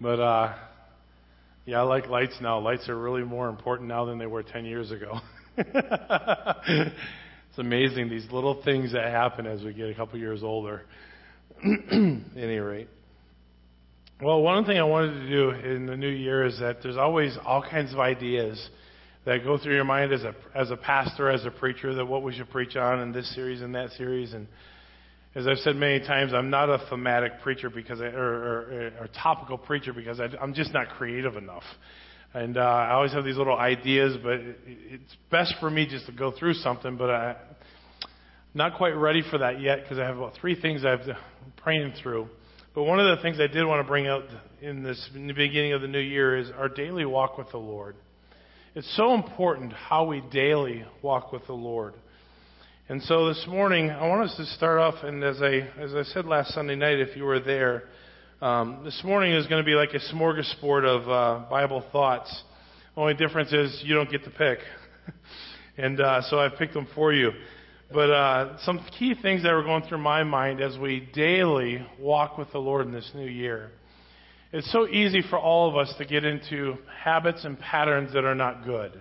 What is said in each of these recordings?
But uh, yeah, I like lights now. Lights are really more important now than they were 10 years ago. it's amazing these little things that happen as we get a couple years older. any rate. Well, one thing I wanted to do in the new year is that there's always all kinds of ideas that go through your mind as a as a pastor, as a preacher, that what we should preach on in this series and that series. And as I've said many times, I'm not a thematic preacher because I, or, or, or topical preacher because I, I'm just not creative enough. And uh, I always have these little ideas, but it's best for me just to go through something. But I'm not quite ready for that yet because I have about three things I've praying through. But one of the things I did want to bring out in this in the beginning of the new year is our daily walk with the Lord. It's so important how we daily walk with the Lord. And so this morning, I want us to start off, and as I, as I said last Sunday night, if you were there, um, this morning is going to be like a smorgasbord of uh, Bible thoughts. Only difference is you don't get to pick. and uh, so I've picked them for you. But uh, some key things that were going through my mind as we daily walk with the Lord in this new year. It's so easy for all of us to get into habits and patterns that are not good.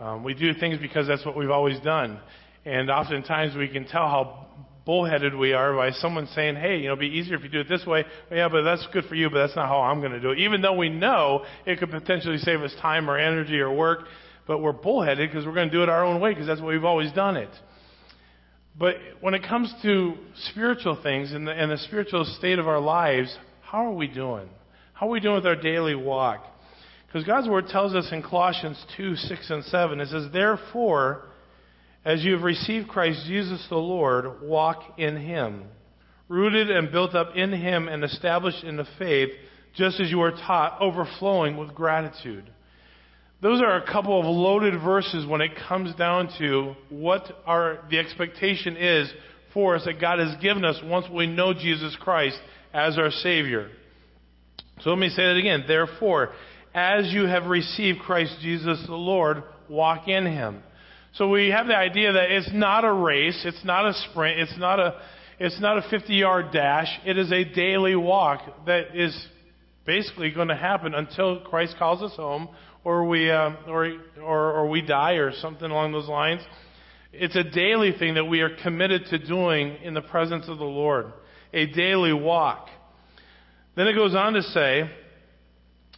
Um, we do things because that's what we've always done. And oftentimes we can tell how bullheaded we are by someone saying, hey, you know, it'd be easier if you do it this way. Well, yeah, but that's good for you, but that's not how I'm going to do it. Even though we know it could potentially save us time or energy or work, but we're bullheaded because we're going to do it our own way because that's what we've always done it. But when it comes to spiritual things and the, and the spiritual state of our lives, how are we doing? How are we doing with our daily walk? Because God's Word tells us in Colossians 2 6 and 7, it says, Therefore, as you have received Christ Jesus the Lord, walk in Him, rooted and built up in Him and established in the faith, just as you were taught, overflowing with gratitude. Those are a couple of loaded verses when it comes down to what our, the expectation is for us that God has given us once we know Jesus Christ as our Savior. So let me say that again. Therefore, as you have received Christ Jesus the Lord, walk in him. So we have the idea that it's not a race, it's not a sprint, it's not a it's not a 50 yard dash. It is a daily walk that is basically going to happen until Christ calls us home or we uh, or, or or we die or something along those lines. It's a daily thing that we are committed to doing in the presence of the Lord. A daily walk. Then it goes on to say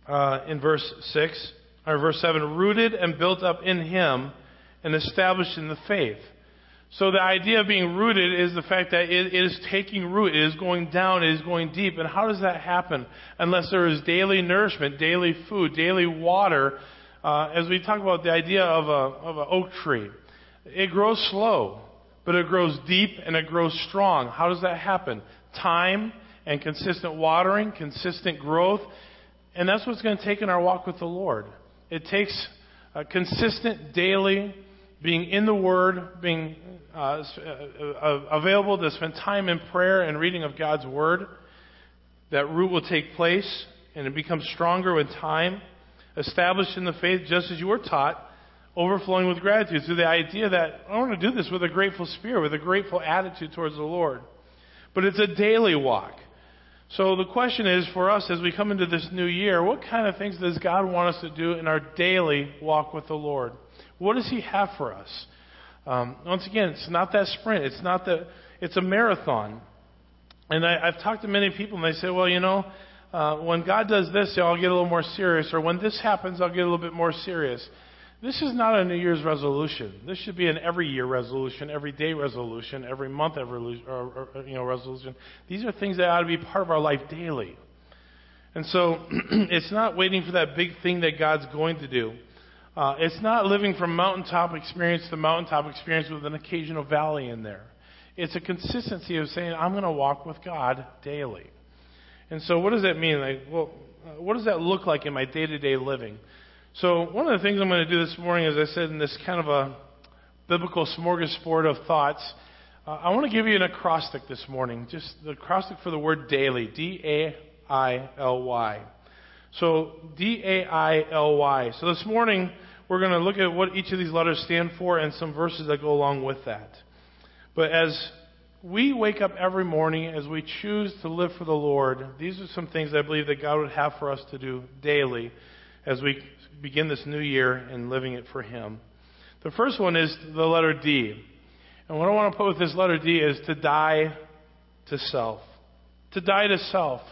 uh, in verse 6, or verse 7, rooted and built up in Him and established in the faith. So the idea of being rooted is the fact that it is taking root, it is going down, it is going deep. And how does that happen? Unless there is daily nourishment, daily food, daily water. Uh, as we talk about the idea of a of an oak tree, it grows slow, but it grows deep and it grows strong. How does that happen? Time and consistent watering, consistent growth. And that's what's going to take in our walk with the Lord. It takes a consistent daily being in the Word, being uh, uh, available to spend time in prayer and reading of God's Word. That root will take place and it becomes stronger with time, established in the faith just as you were taught, overflowing with gratitude. So the idea that I want to do this with a grateful spirit, with a grateful attitude towards the Lord. But it's a daily walk. So the question is for us as we come into this new year, what kind of things does God want us to do in our daily walk with the Lord? What does He have for us? Um, once again, it's not that sprint. It's not the. It's a marathon. And I, I've talked to many people, and they say, "Well, you know, uh, when God does this, I'll get a little more serious, or when this happens, I'll get a little bit more serious." This is not a New Year's resolution. This should be an every year resolution, every day resolution, every month every, or, or, you know, resolution. These are things that ought to be part of our life daily. And so it's not waiting for that big thing that God's going to do. Uh, it's not living from mountaintop experience to mountaintop experience with an occasional valley in there. It's a consistency of saying, I'm going to walk with God daily. And so what does that mean? Like, well, uh, what does that look like in my day to day living? So, one of the things I'm going to do this morning, as I said, in this kind of a biblical smorgasbord of thoughts, uh, I want to give you an acrostic this morning. Just the acrostic for the word daily D A I L Y. So, D A I L Y. So, this morning, we're going to look at what each of these letters stand for and some verses that go along with that. But as we wake up every morning as we choose to live for the Lord, these are some things I believe that God would have for us to do daily as we begin this new year and living it for Him. The first one is the letter D. And what I want to put with this letter D is to die to self. To die to self.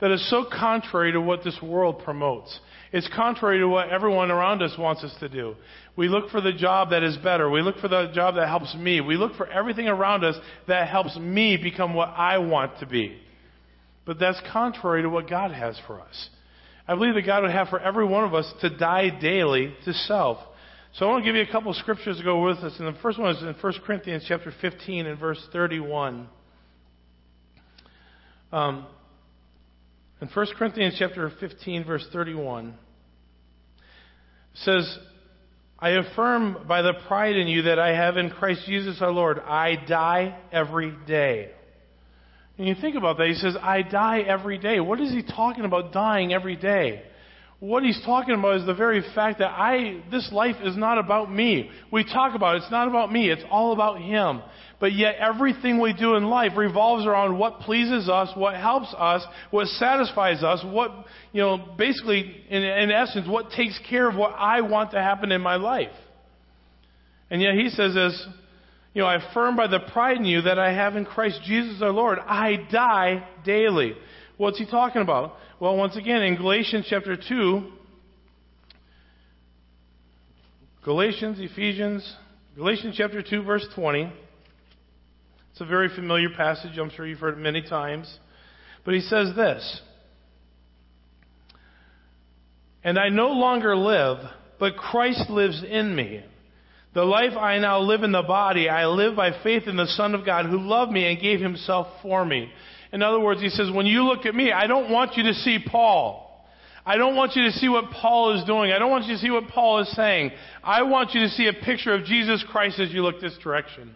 That is so contrary to what this world promotes. It's contrary to what everyone around us wants us to do. We look for the job that is better. We look for the job that helps me. We look for everything around us that helps me become what I want to be. But that's contrary to what God has for us. I believe that God would have for every one of us to die daily to self. So I want to give you a couple of scriptures to go with us. And the first one is in 1 Corinthians chapter 15 and verse 31. Um, in 1 Corinthians chapter 15, verse 31, says, I affirm by the pride in you that I have in Christ Jesus our Lord, I die every day. And you think about that, he says, I die every day. What is he talking about dying every day? What he's talking about is the very fact that I, this life is not about me. We talk about it, it's not about me, it's all about him. But yet everything we do in life revolves around what pleases us, what helps us, what satisfies us, what, you know, basically, in, in essence, what takes care of what I want to happen in my life. And yet he says this, you know, I affirm by the pride in you that I have in Christ Jesus our Lord. I die daily. What's he talking about? Well, once again, in Galatians chapter 2, Galatians, Ephesians, Galatians chapter 2, verse 20. It's a very familiar passage. I'm sure you've heard it many times. But he says this And I no longer live, but Christ lives in me. The life I now live in the body, I live by faith in the Son of God who loved me and gave himself for me. In other words, he says, when you look at me, I don't want you to see Paul. I don't want you to see what Paul is doing. I don't want you to see what Paul is saying. I want you to see a picture of Jesus Christ as you look this direction.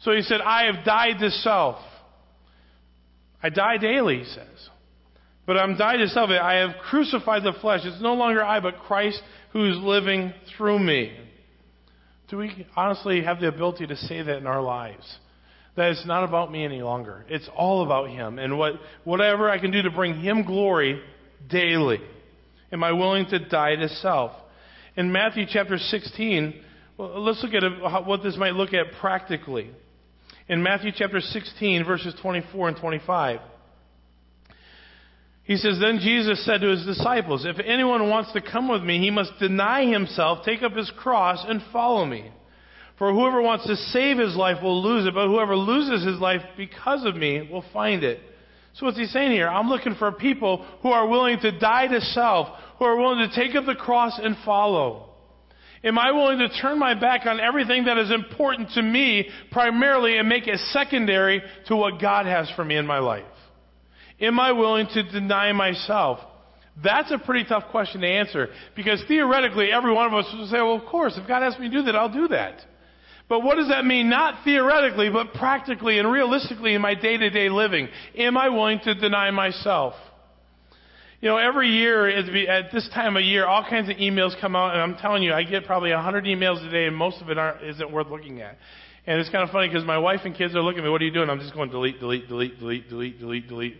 So he said, I have died to self. I die daily, he says. But I'm died to self. I have crucified the flesh. It's no longer I, but Christ who is living through me. Do we honestly have the ability to say that in our lives? That it's not about me any longer. It's all about Him. And what, whatever I can do to bring Him glory daily. Am I willing to die to self? In Matthew chapter 16, well, let's look at what this might look at practically in Matthew chapter 16, verses 24 and 25. He says, Then Jesus said to his disciples, If anyone wants to come with me, he must deny himself, take up his cross, and follow me. For whoever wants to save his life will lose it, but whoever loses his life because of me will find it. So what's he saying here? I'm looking for people who are willing to die to self, who are willing to take up the cross and follow. Am I willing to turn my back on everything that is important to me primarily and make it secondary to what God has for me in my life? Am I willing to deny myself? That's a pretty tough question to answer because theoretically every one of us would say, well, of course, if God asks me to do that, I'll do that. But what does that mean? Not theoretically, but practically and realistically in my day to day living. Am I willing to deny myself? You know, every year at this time of year, all kinds of emails come out, and I'm telling you, I get probably 100 emails a day, and most of it aren't, isn't worth looking at. And it's kind of funny because my wife and kids are looking at me, what are you doing? I'm just going delete, delete, delete, delete, delete, delete, delete.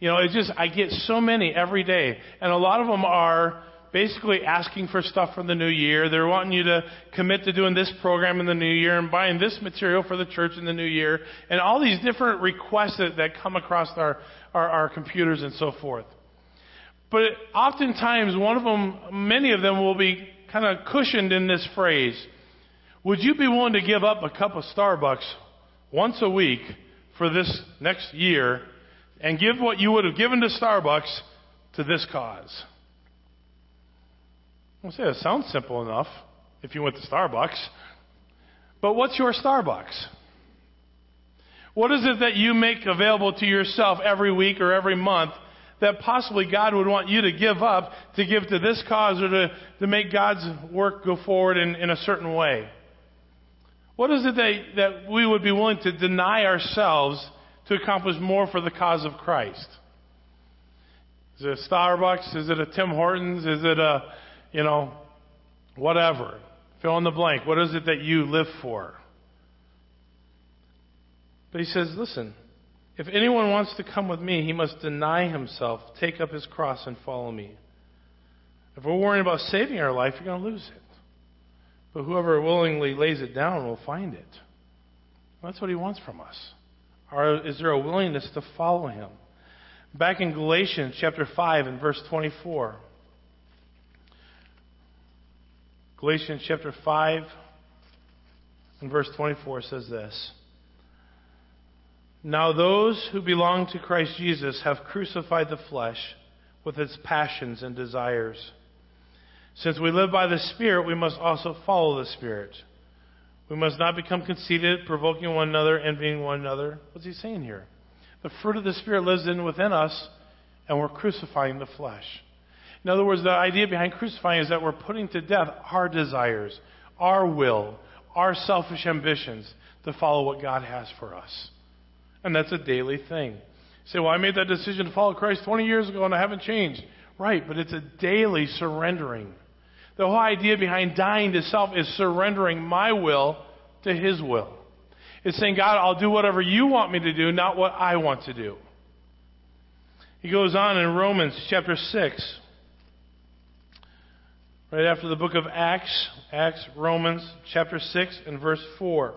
You know, it's just, I get so many every day. And a lot of them are basically asking for stuff for the new year. They're wanting you to commit to doing this program in the new year and buying this material for the church in the new year. And all these different requests that, that come across our, our, our computers and so forth. But oftentimes, one of them, many of them will be kind of cushioned in this phrase. Would you be willing to give up a cup of Starbucks once a week for this next year and give what you would have given to Starbucks to this cause? I'll say it sounds simple enough if you went to Starbucks. But what's your Starbucks? What is it that you make available to yourself every week or every month that possibly God would want you to give up to give to this cause or to, to make God's work go forward in, in a certain way? What is it that, that we would be willing to deny ourselves to accomplish more for the cause of Christ? Is it a Starbucks? Is it a Tim Hortons? Is it a, you know, whatever? Fill in the blank. What is it that you live for? But he says, listen, if anyone wants to come with me, he must deny himself, take up his cross, and follow me. If we're worrying about saving our life, you're going to lose it. But whoever willingly lays it down will find it. That's what he wants from us. Or is there a willingness to follow him? Back in Galatians chapter 5 and verse 24. Galatians chapter 5 and verse 24 says this. Now those who belong to Christ Jesus have crucified the flesh with its passions and desires. Since we live by the Spirit, we must also follow the Spirit. We must not become conceited, provoking one another, envying one another. What's he saying here? The fruit of the Spirit lives in within us, and we're crucifying the flesh. In other words, the idea behind crucifying is that we're putting to death our desires, our will, our selfish ambitions to follow what God has for us. And that's a daily thing. You say, well, I made that decision to follow Christ 20 years ago and I haven't changed. Right, but it's a daily surrendering. The whole idea behind dying to self is surrendering my will to His will. It's saying, God, I'll do whatever you want me to do, not what I want to do. He goes on in Romans chapter 6, right after the book of Acts, Acts, Romans chapter 6 and verse 4.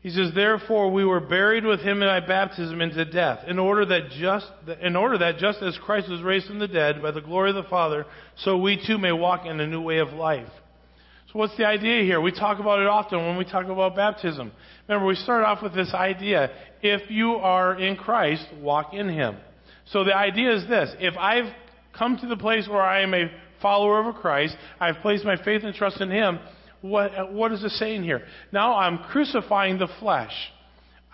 He says, Therefore we were buried with him by baptism into death, in order that just in order that just as Christ was raised from the dead by the glory of the Father, so we too may walk in a new way of life. So what's the idea here? We talk about it often when we talk about baptism. Remember, we start off with this idea. If you are in Christ, walk in him. So the idea is this. If I've come to the place where I am a follower of Christ, I've placed my faith and trust in him, what, what is it saying here? Now I'm crucifying the flesh.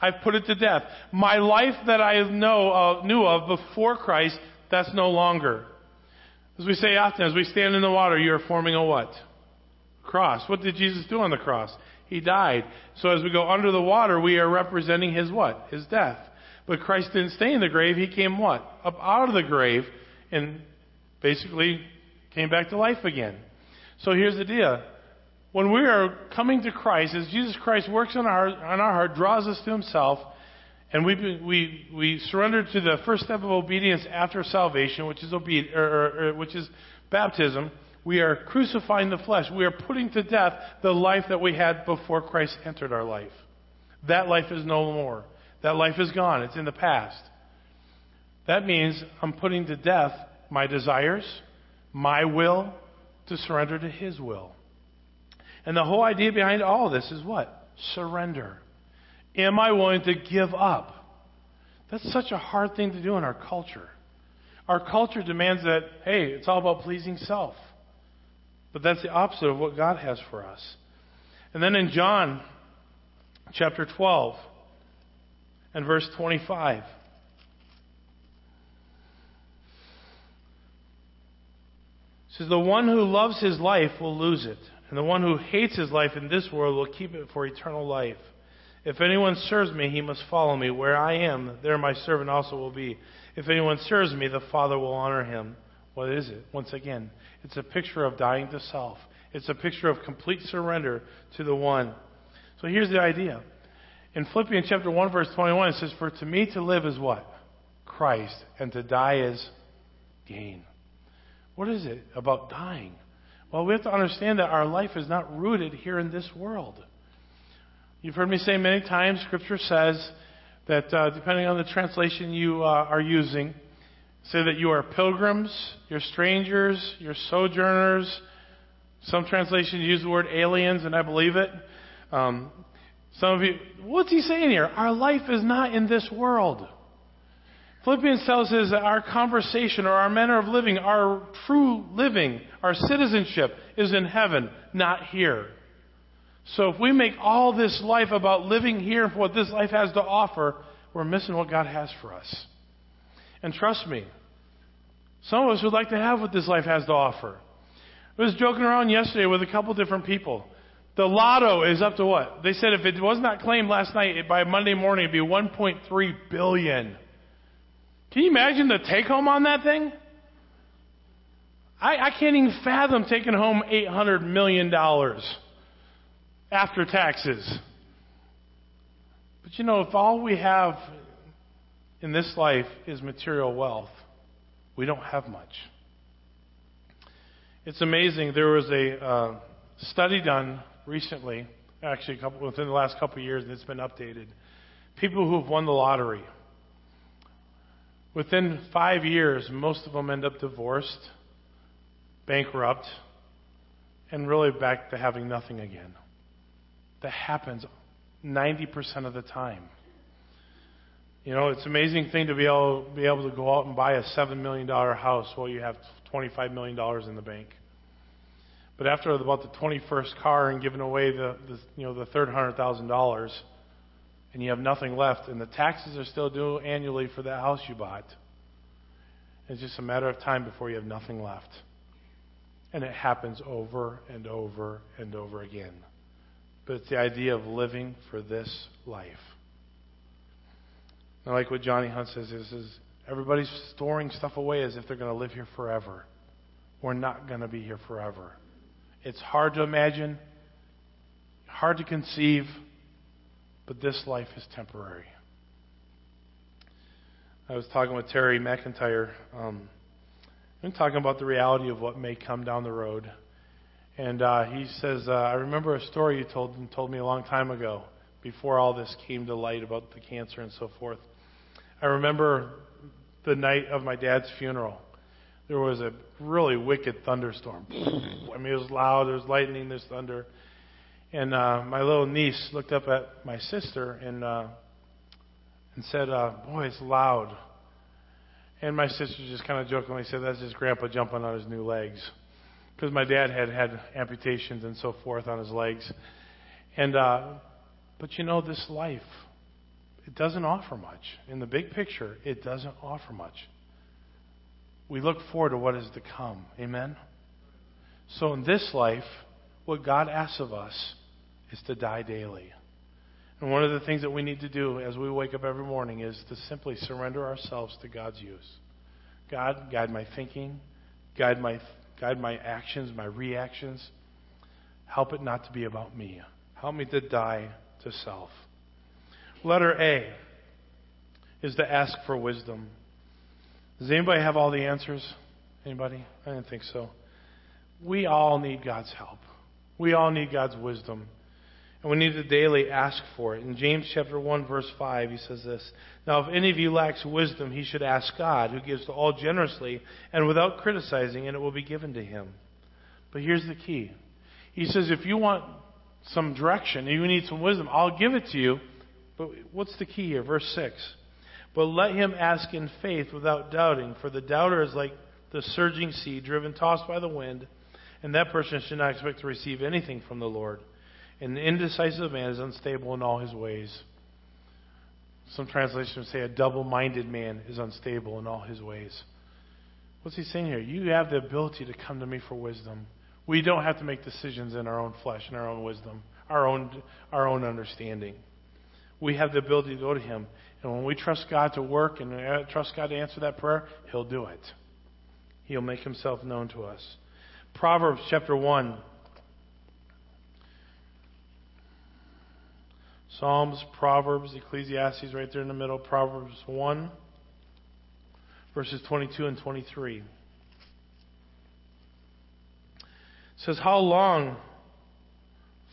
I've put it to death. My life that I know, uh, knew of before Christ, that's no longer. As we say often, as we stand in the water, you are forming a what? Cross. What did Jesus do on the cross? He died. So as we go under the water, we are representing his what? His death. But Christ didn't stay in the grave. He came what? Up out of the grave and basically came back to life again. So here's the deal. When we are coming to Christ, as Jesus Christ works on our, on our heart, draws us to Himself, and we, we, we surrender to the first step of obedience after salvation, which is, obe- or, or, or, which is baptism, we are crucifying the flesh. We are putting to death the life that we had before Christ entered our life. That life is no more. That life is gone. It's in the past. That means I'm putting to death my desires, my will, to surrender to His will. And the whole idea behind all this is what? Surrender. Am I willing to give up? That's such a hard thing to do in our culture. Our culture demands that, hey, it's all about pleasing self. But that's the opposite of what God has for us. And then in John chapter 12 and verse 25. Says, The one who loves his life will lose it, and the one who hates his life in this world will keep it for eternal life. If anyone serves me, he must follow me. Where I am, there my servant also will be. If anyone serves me, the Father will honor him. What is it? Once again, it's a picture of dying to self. It's a picture of complete surrender to the one. So here's the idea. In Philippians chapter 1 verse 21 it says, For to me to live is what? Christ. And to die is gain. What is it about dying? Well, we have to understand that our life is not rooted here in this world. You've heard me say many times, Scripture says that uh, depending on the translation you uh, are using, say that you are pilgrims, you're strangers, you're sojourners. Some translations use the word aliens, and I believe it. Um, some of you, what's he saying here? Our life is not in this world. Philippians tells us that our conversation or our manner of living, our true living, our citizenship is in heaven, not here. So if we make all this life about living here for what this life has to offer, we're missing what God has for us. And trust me, some of us would like to have what this life has to offer. I was joking around yesterday with a couple different people. The lotto is up to what? They said if it was not claimed last night, by Monday morning it'd be 1.3 billion. Can you imagine the take home on that thing? I, I can't even fathom taking home $800 million after taxes. But you know, if all we have in this life is material wealth, we don't have much. It's amazing. There was a uh, study done recently, actually couple, within the last couple of years, and it's been updated. People who have won the lottery. Within five years, most of them end up divorced, bankrupt, and really back to having nothing again. That happens 90% of the time. You know, it's an amazing thing to be able, be able to go out and buy a $7 million house while you have $25 million in the bank. But after about the 21st car and giving away the, the you know, the third $100,000, and you have nothing left, and the taxes are still due annually for that house you bought, it's just a matter of time before you have nothing left. And it happens over and over and over again. But it's the idea of living for this life. I like what Johnny Hunt says is everybody's storing stuff away as if they're going to live here forever. We're not going to be here forever. It's hard to imagine, hard to conceive, but this life is temporary. I was talking with Terry McIntyre. Um, I'm talking about the reality of what may come down the road. And uh, he says, uh, I remember a story you told, told me a long time ago, before all this came to light about the cancer and so forth. I remember the night of my dad's funeral. There was a really wicked thunderstorm. I mean, it was loud. There was lightning. There's thunder. And uh, my little niece looked up at my sister and uh, and said, uh, "Boy, it's loud." And my sister just kind of jokingly said, "That's just Grandpa jumping on his new legs," because my dad had had amputations and so forth on his legs. And uh, but you know, this life it doesn't offer much. In the big picture, it doesn't offer much. We look forward to what is to come. Amen? So in this life, what God asks of us is to die daily. And one of the things that we need to do as we wake up every morning is to simply surrender ourselves to God's use. God, guide my thinking, guide my, guide my actions, my reactions. Help it not to be about me. Help me to die to self. Letter A is to ask for wisdom. Does anybody have all the answers? Anybody? I didn't think so. We all need God's help. We all need God's wisdom. And we need to daily ask for it. In James chapter 1 verse 5, he says this, Now if any of you lacks wisdom, he should ask God, who gives to all generously and without criticizing, and it will be given to him. But here's the key. He says, if you want some direction, if you need some wisdom, I'll give it to you, but what's the key here? Verse 6. But let him ask in faith without doubting, for the doubter is like the surging sea, driven, tossed by the wind, and that person should not expect to receive anything from the Lord. The indecisive man is unstable in all his ways. Some translations say a double minded man is unstable in all his ways. What's he saying here? You have the ability to come to me for wisdom. We don't have to make decisions in our own flesh and our own wisdom, our own, our own understanding we have the ability to go to Him. And when we trust God to work and uh, trust God to answer that prayer, He'll do it. He'll make Himself known to us. Proverbs chapter 1. Psalms, Proverbs, Ecclesiastes right there in the middle. Proverbs 1, verses 22 and 23. It says, How long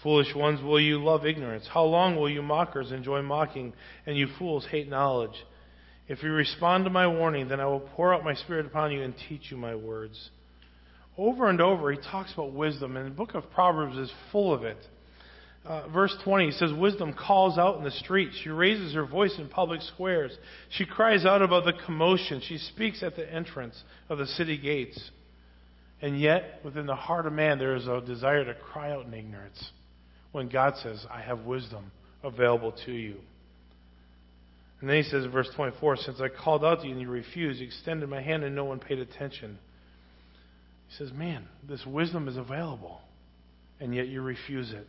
Foolish ones, will you love ignorance? How long will you mockers enjoy mocking, and you fools hate knowledge? If you respond to my warning, then I will pour out my spirit upon you and teach you my words. Over and over, he talks about wisdom, and the book of Proverbs is full of it. Uh, verse 20 he says, Wisdom calls out in the streets. She raises her voice in public squares. She cries out about the commotion. She speaks at the entrance of the city gates. And yet, within the heart of man, there is a desire to cry out in ignorance when God says, I have wisdom available to you. And then he says in verse 24, Since I called out to you and you refused, you extended my hand and no one paid attention. He says, Man, this wisdom is available, and yet you refuse it.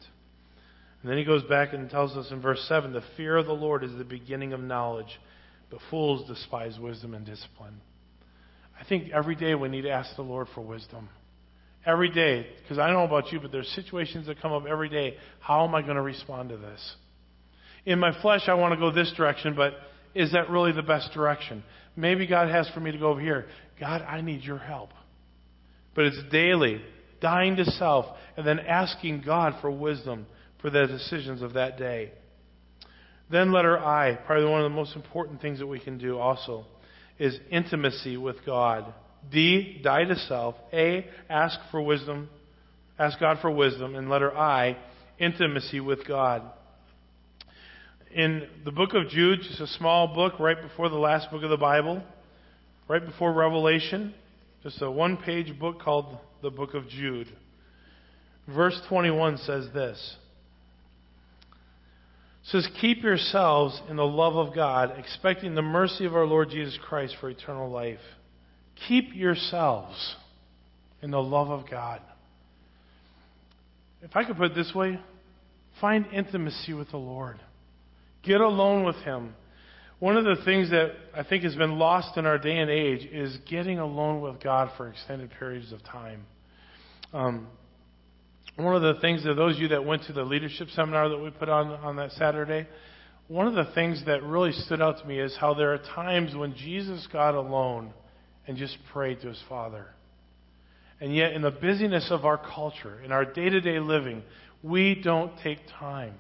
And then he goes back and tells us in verse 7 the fear of the Lord is the beginning of knowledge, but fools despise wisdom and discipline. I think every day we need to ask the Lord for wisdom every day, because I don't know about you, but there's situations that come up every day. How am I going to respond to this? In my flesh, I want to go this direction, but is that really the best direction? Maybe God has for me to go over here. God, I need your help. But it's daily, dying to self, and then asking God for wisdom for the decisions of that day. Then letter I, probably one of the most important things that we can do also, is intimacy with God. D, die to self. A, ask for wisdom. Ask God for wisdom. And letter I, intimacy with God. In the book of Jude, just a small book right before the last book of the Bible, right before Revelation, just a one page book called the book of Jude. Verse 21 says this says, Keep yourselves in the love of God, expecting the mercy of our Lord Jesus Christ for eternal life. Keep yourselves in the love of God. If I could put it this way, find intimacy with the Lord. Get alone with Him. One of the things that I think has been lost in our day and age is getting alone with God for extended periods of time. Um, one of the things that those of you that went to the leadership seminar that we put on on that Saturday, one of the things that really stood out to me is how there are times when Jesus got alone and just prayed to his Father. And yet, in the busyness of our culture, in our day to day living, we don't take time.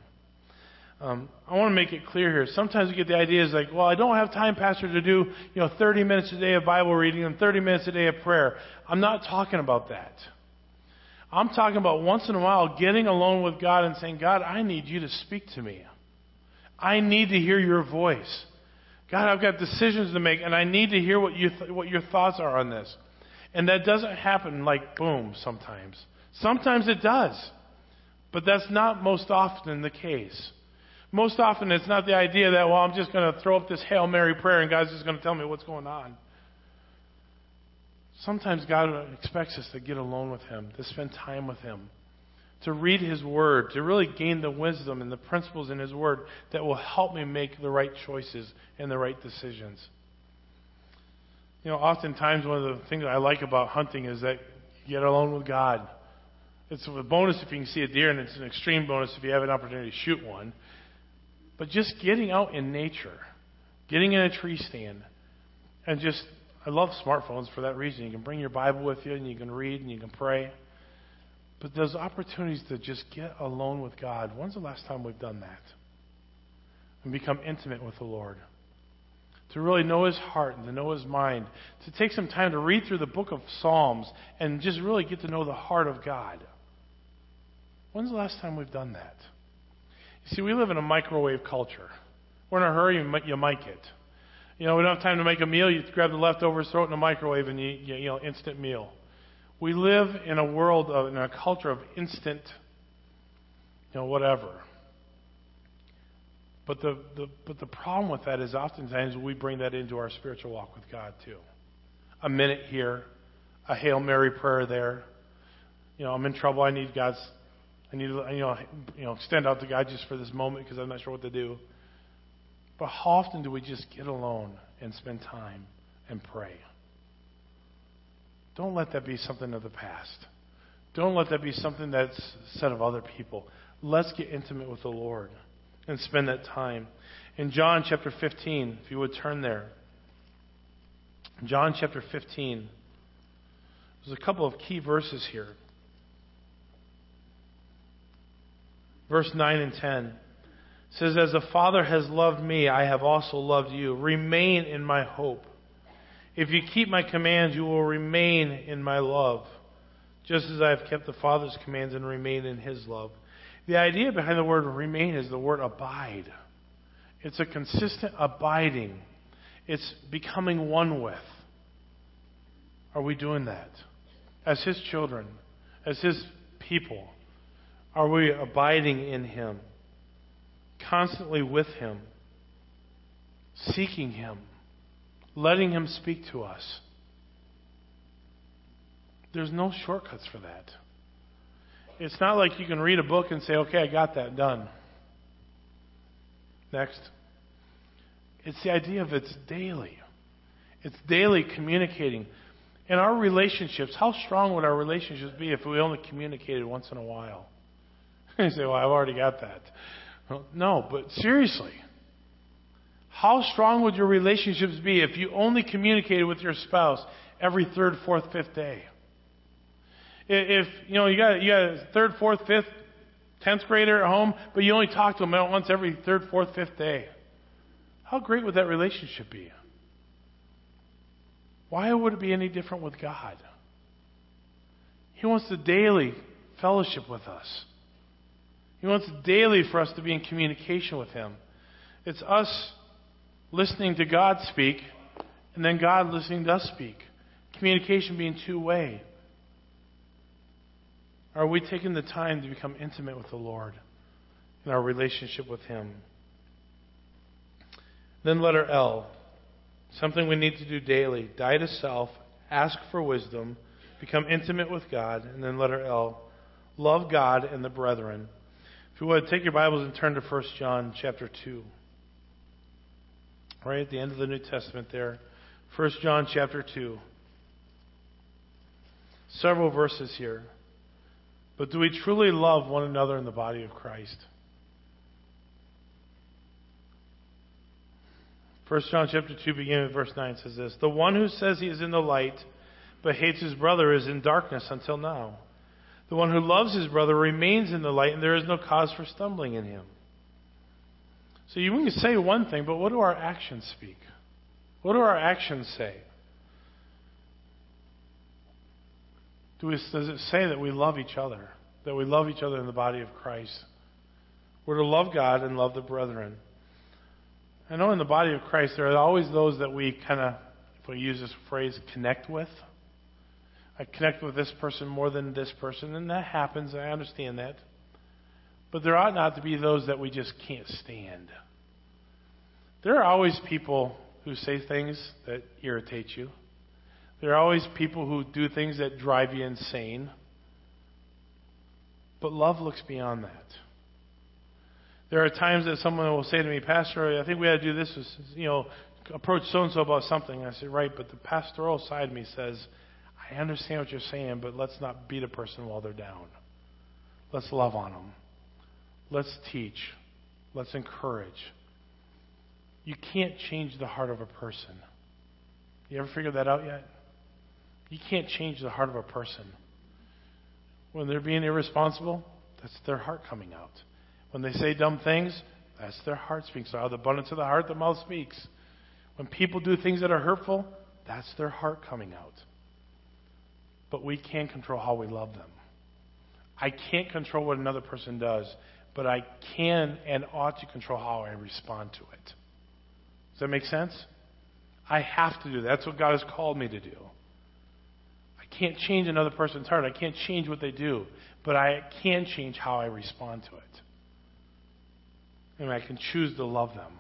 Um, I want to make it clear here. Sometimes we get the idea is like, well, I don't have time, Pastor, to do you know 30 minutes a day of Bible reading and 30 minutes a day of prayer. I'm not talking about that. I'm talking about once in a while getting alone with God and saying, God, I need you to speak to me. I need to hear your voice. God, I've got decisions to make, and I need to hear what, you th- what your thoughts are on this. And that doesn't happen like boom sometimes. Sometimes it does. But that's not most often the case. Most often it's not the idea that, well, I'm just going to throw up this Hail Mary prayer and God's just going to tell me what's going on. Sometimes God expects us to get alone with Him, to spend time with Him, to read His Word, to really gain the wisdom and the principles in His Word that will help me make the right choices and the right decisions. You know, oftentimes one of the things I like about hunting is that you get alone with God. It's a bonus if you can see a deer, and it's an extreme bonus if you have an opportunity to shoot one. But just getting out in nature, getting in a tree stand, and just I love smartphones for that reason. You can bring your Bible with you and you can read and you can pray. But those opportunities to just get alone with God, when's the last time we've done that? And become intimate with the Lord. To really know His heart and to know His mind. To take some time to read through the book of Psalms and just really get to know the heart of God. When's the last time we've done that? You see, we live in a microwave culture. We're in a hurry, you might get. You know, we don't have time to make a meal. You grab the leftovers, throw it in the microwave, and you, you know, instant meal. We live in a world of, in a culture of instant, you know, whatever. But the, the, but the problem with that is oftentimes we bring that into our spiritual walk with God too. A minute here, a Hail Mary prayer there. You know, I'm in trouble. I need God's. I need to, you know, you know, extend out to God just for this moment because I'm not sure what to do. But how often do we just get alone and spend time and pray? Don't let that be something of the past. Don't let that be something that's said of other people. Let's get intimate with the Lord and spend that time. In John chapter 15, if you would turn there. John chapter 15. There's a couple of key verses here. Verse 9 and 10 says, As the Father has loved me, I have also loved you. Remain in my hope. If you keep my commands, you will remain in my love, just as I have kept the Father's commands and remain in his love. The idea behind the word remain is the word abide. It's a consistent abiding, it's becoming one with. Are we doing that? As his children, as his people, are we abiding in him? Constantly with Him, seeking Him, letting Him speak to us. There's no shortcuts for that. It's not like you can read a book and say, okay, I got that done. Next. It's the idea of it's daily. It's daily communicating. In our relationships, how strong would our relationships be if we only communicated once in a while? you say, well, I've already got that. No, but seriously. How strong would your relationships be if you only communicated with your spouse every third, fourth, fifth day? If you know you got you got a third, fourth, fifth, tenth grader at home, but you only talk to them once every third, fourth, fifth day, how great would that relationship be? Why would it be any different with God? He wants to daily fellowship with us. He wants daily for us to be in communication with Him. It's us listening to God speak, and then God listening to us speak. Communication being two way. Are we taking the time to become intimate with the Lord in our relationship with Him? Then, letter L. Something we need to do daily die to self, ask for wisdom, become intimate with God, and then letter L. Love God and the brethren. You would, take your Bibles and turn to 1 John chapter 2. Right at the end of the New Testament there. 1 John chapter 2. Several verses here. But do we truly love one another in the body of Christ? 1 John chapter 2, beginning with verse 9, says this The one who says he is in the light, but hates his brother, is in darkness until now. The one who loves his brother remains in the light, and there is no cause for stumbling in him. So you can say one thing, but what do our actions speak? What do our actions say? Do we, does it say that we love each other? That we love each other in the body of Christ? We're to love God and love the brethren. I know in the body of Christ there are always those that we kind of, if we use this phrase, connect with. I connect with this person more than this person, and that happens. I understand that. But there ought not to be those that we just can't stand. There are always people who say things that irritate you. There are always people who do things that drive you insane. But love looks beyond that. There are times that someone will say to me, Pastor, I think we ought to do this, you know, approach so and so about something. I say, right, but the pastoral side of me says, I understand what you're saying, but let's not beat a person while they're down. Let's love on them. Let's teach. Let's encourage. You can't change the heart of a person. You ever figured that out yet? You can't change the heart of a person. When they're being irresponsible, that's their heart coming out. When they say dumb things, that's their heart speaking. So out of the abundance of the heart, the mouth speaks. When people do things that are hurtful, that's their heart coming out. But we can't control how we love them. I can't control what another person does, but I can and ought to control how I respond to it. Does that make sense? I have to do that. That's what God has called me to do. I can't change another person's heart. I can't change what they do, but I can change how I respond to it. And I can choose to love them.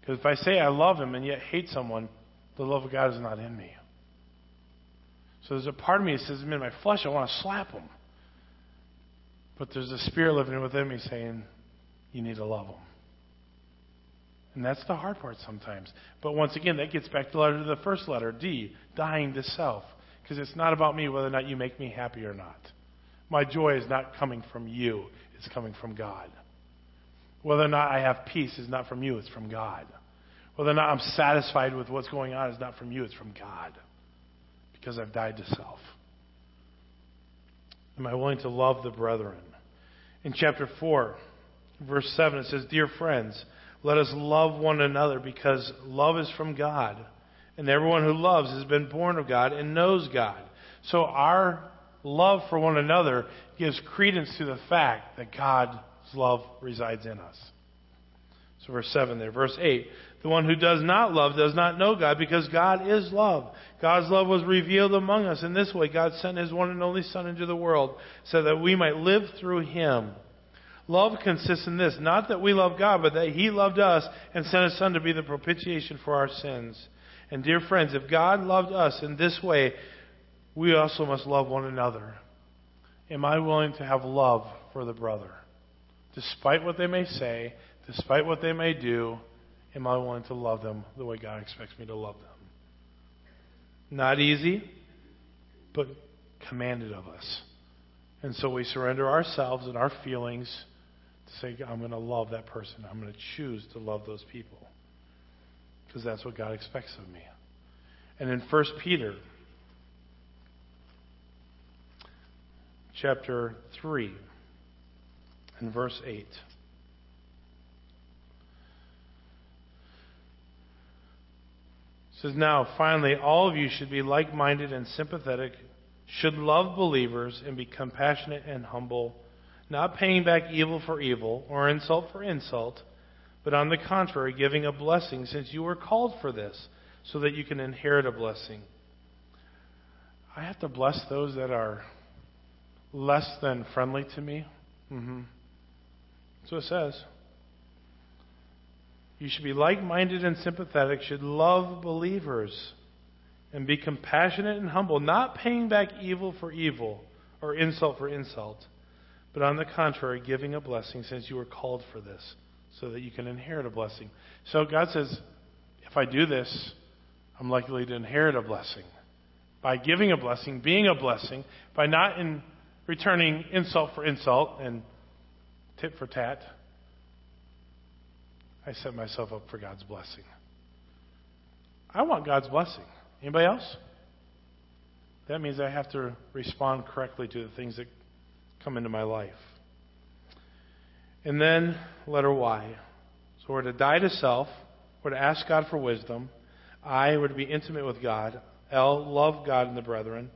Because if I say I love him and yet hate someone, the love of God is not in me. So there's a part of me that says, in my flesh, I want to slap him. But there's a spirit living within me saying, you need to love him. And that's the hard part sometimes. But once again, that gets back to the, letter, the first letter, D, dying to self. Because it's not about me whether or not you make me happy or not. My joy is not coming from you, it's coming from God. Whether or not I have peace is not from you, it's from God. Whether or not I'm satisfied with what's going on is not from you, it's from God. Because I've died to self. Am I willing to love the brethren? In chapter 4, verse 7, it says, Dear friends, let us love one another because love is from God. And everyone who loves has been born of God and knows God. So our love for one another gives credence to the fact that God's love resides in us. So, verse 7 there. Verse 8 The one who does not love does not know God because God is love. God's love was revealed among us. In this way, God sent his one and only Son into the world so that we might live through him. Love consists in this not that we love God, but that He loved us and sent His Son to be the propitiation for our sins. And, dear friends, if God loved us in this way, we also must love one another. Am I willing to have love for the brother? Despite what they may say, despite what they may do, am I willing to love them the way God expects me to love them? Not easy, but commanded of us. And so we surrender ourselves and our feelings To say, I'm going to love that person. I'm going to choose to love those people. Because that's what God expects of me. And in 1 Peter chapter 3 and verse 8. Says, Now, finally, all of you should be like minded and sympathetic, should love believers, and be compassionate and humble, not paying back evil for evil or insult for insult, but on the contrary, giving a blessing, since you were called for this, so that you can inherit a blessing. I have to bless those that are less than friendly to me. Mm-hmm. What it says. You should be like minded and sympathetic, should love believers, and be compassionate and humble, not paying back evil for evil or insult for insult, but on the contrary, giving a blessing since you were called for this, so that you can inherit a blessing. So God says, if I do this, I'm likely to inherit a blessing. By giving a blessing, being a blessing, by not in returning insult for insult and tit for tat I set myself up for God's blessing. I want God's blessing. Anybody else? That means I have to respond correctly to the things that come into my life. And then, letter Y. So we're to die to self. We're to ask God for wisdom. I, we're to be intimate with God. L, love God and the brethren.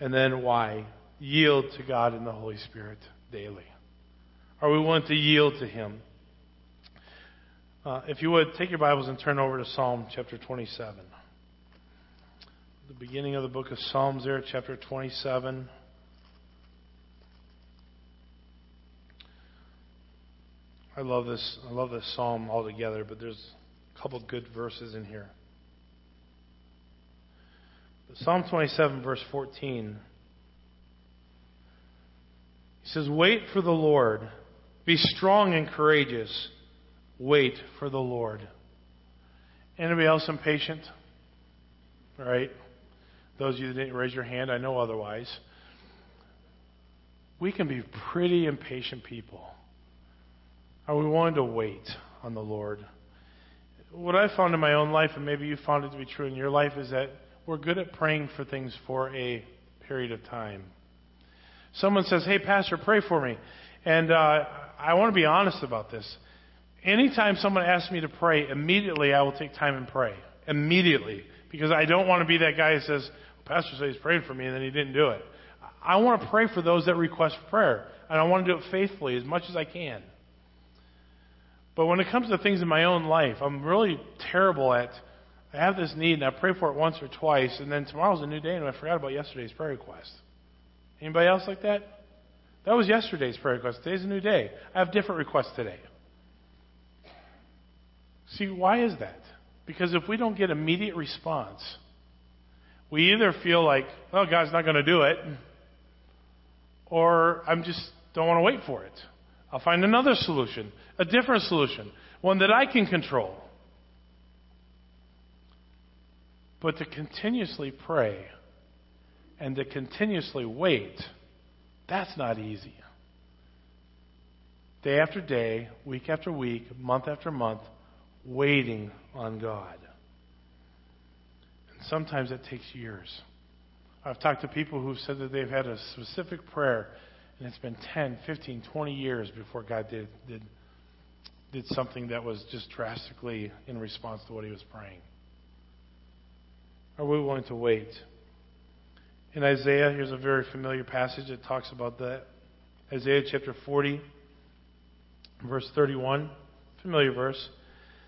And then Y, yield to God and the Holy Spirit daily. Are we willing to yield to Him? Uh, if you would, take your Bibles and turn over to Psalm chapter 27. The beginning of the book of Psalms there, chapter 27. I love this. I love this psalm altogether, but there's a couple good verses in here. Psalm 27, verse 14. He says, Wait for the Lord. Be strong and courageous wait for the Lord. Anybody else impatient? All right. Those of you that didn't raise your hand, I know otherwise. We can be pretty impatient people. Are we willing to wait on the Lord? What I found in my own life, and maybe you found it to be true in your life, is that we're good at praying for things for a period of time. Someone says, Hey, Pastor, pray for me. And uh, I want to be honest about this. Anytime someone asks me to pray, immediately I will take time and pray. Immediately. Because I don't want to be that guy who says, Pastor says he's praying for me and then he didn't do it. I want to pray for those that request prayer. And I want to do it faithfully as much as I can. But when it comes to things in my own life, I'm really terrible at I have this need and I pray for it once or twice, and then tomorrow's a new day and I forgot about yesterday's prayer request. Anybody else like that? That was yesterday's prayer request. Today's a new day. I have different requests today. See, why is that? Because if we don't get immediate response, we either feel like, oh, God's not going to do it, or I'm just don't want to wait for it. I'll find another solution, a different solution, one that I can control. But to continuously pray and to continuously wait, that's not easy. Day after day, week after week, month after month, waiting on God. And sometimes it takes years. I've talked to people who've said that they've had a specific prayer, and it's been 10, 15, 20 years before God did, did, did something that was just drastically in response to what he was praying. Are we willing to wait? In Isaiah, here's a very familiar passage that talks about that. Isaiah chapter 40, verse 31. Familiar verse.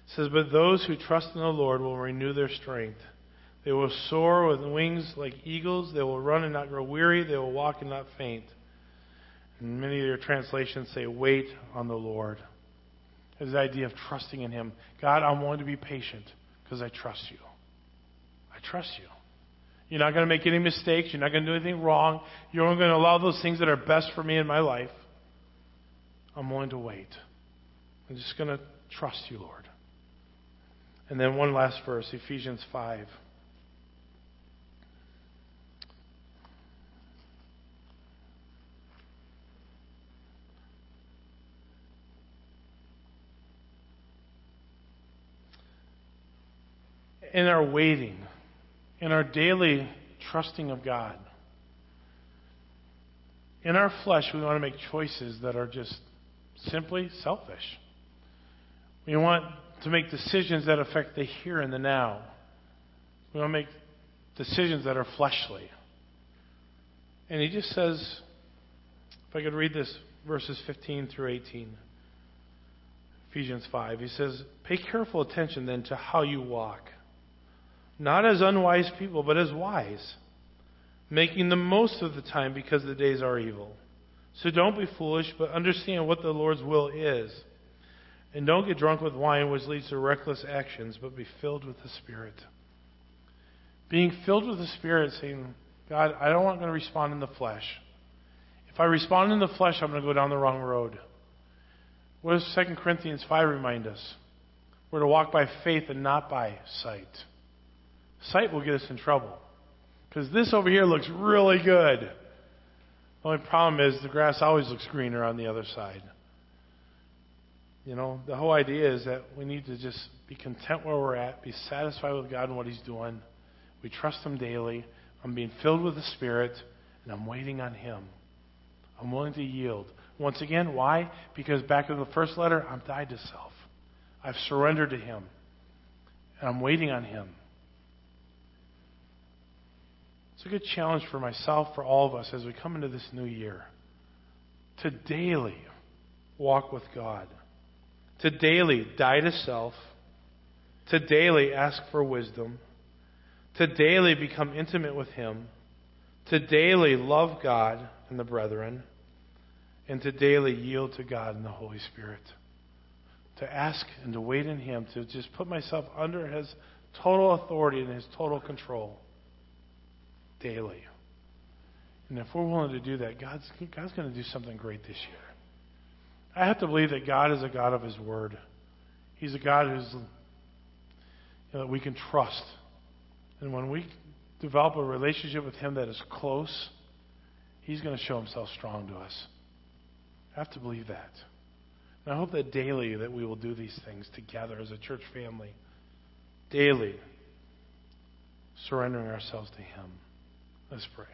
It says, But those who trust in the Lord will renew their strength. They will soar with wings like eagles. They will run and not grow weary. They will walk and not faint. And many of your translations say, Wait on the Lord. It's the idea of trusting in Him. God, I'm willing to be patient because I trust you. I trust you. You're not going to make any mistakes. You're not going to do anything wrong. You're only going to allow those things that are best for me in my life. I'm willing to wait. I'm just going to trust you, Lord. And then one last verse, Ephesians 5. In our waiting, in our daily trusting of God, in our flesh, we want to make choices that are just simply selfish. We want to make decisions that affect the here and the now. We to make decisions that are fleshly. And he just says, if I could read this, verses 15 through 18. Ephesians 5. He says, Pay careful attention then to how you walk, not as unwise people, but as wise, making the most of the time because the days are evil. So don't be foolish, but understand what the Lord's will is. And don't get drunk with wine, which leads to reckless actions, but be filled with the Spirit. Being filled with the Spirit, saying, God, I don't want to respond in the flesh. If I respond in the flesh, I'm going to go down the wrong road. What does 2 Corinthians 5 remind us? We're to walk by faith and not by sight. Sight will get us in trouble. Because this over here looks really good. The only problem is the grass always looks greener on the other side. You know, the whole idea is that we need to just be content where we're at, be satisfied with God and what He's doing. We trust Him daily. I'm being filled with the Spirit, and I'm waiting on Him. I'm willing to yield. Once again, why? Because back in the first letter, I'm died to self. I've surrendered to Him, and I'm waiting on Him. It's a good challenge for myself, for all of us, as we come into this new year, to daily walk with God to daily die to self, to daily ask for wisdom, to daily become intimate with Him, to daily love God and the brethren, and to daily yield to God and the Holy Spirit. To ask and to wait in Him, to just put myself under His total authority and His total control daily. And if we're willing to do that, God's, God's going to do something great this year. I have to believe that God is a God of His Word. He's a God who's you know, that we can trust. And when we develop a relationship with Him that is close, He's going to show Himself strong to us. I have to believe that. And I hope that daily that we will do these things together as a church family. Daily. Surrendering ourselves to Him. Let's pray.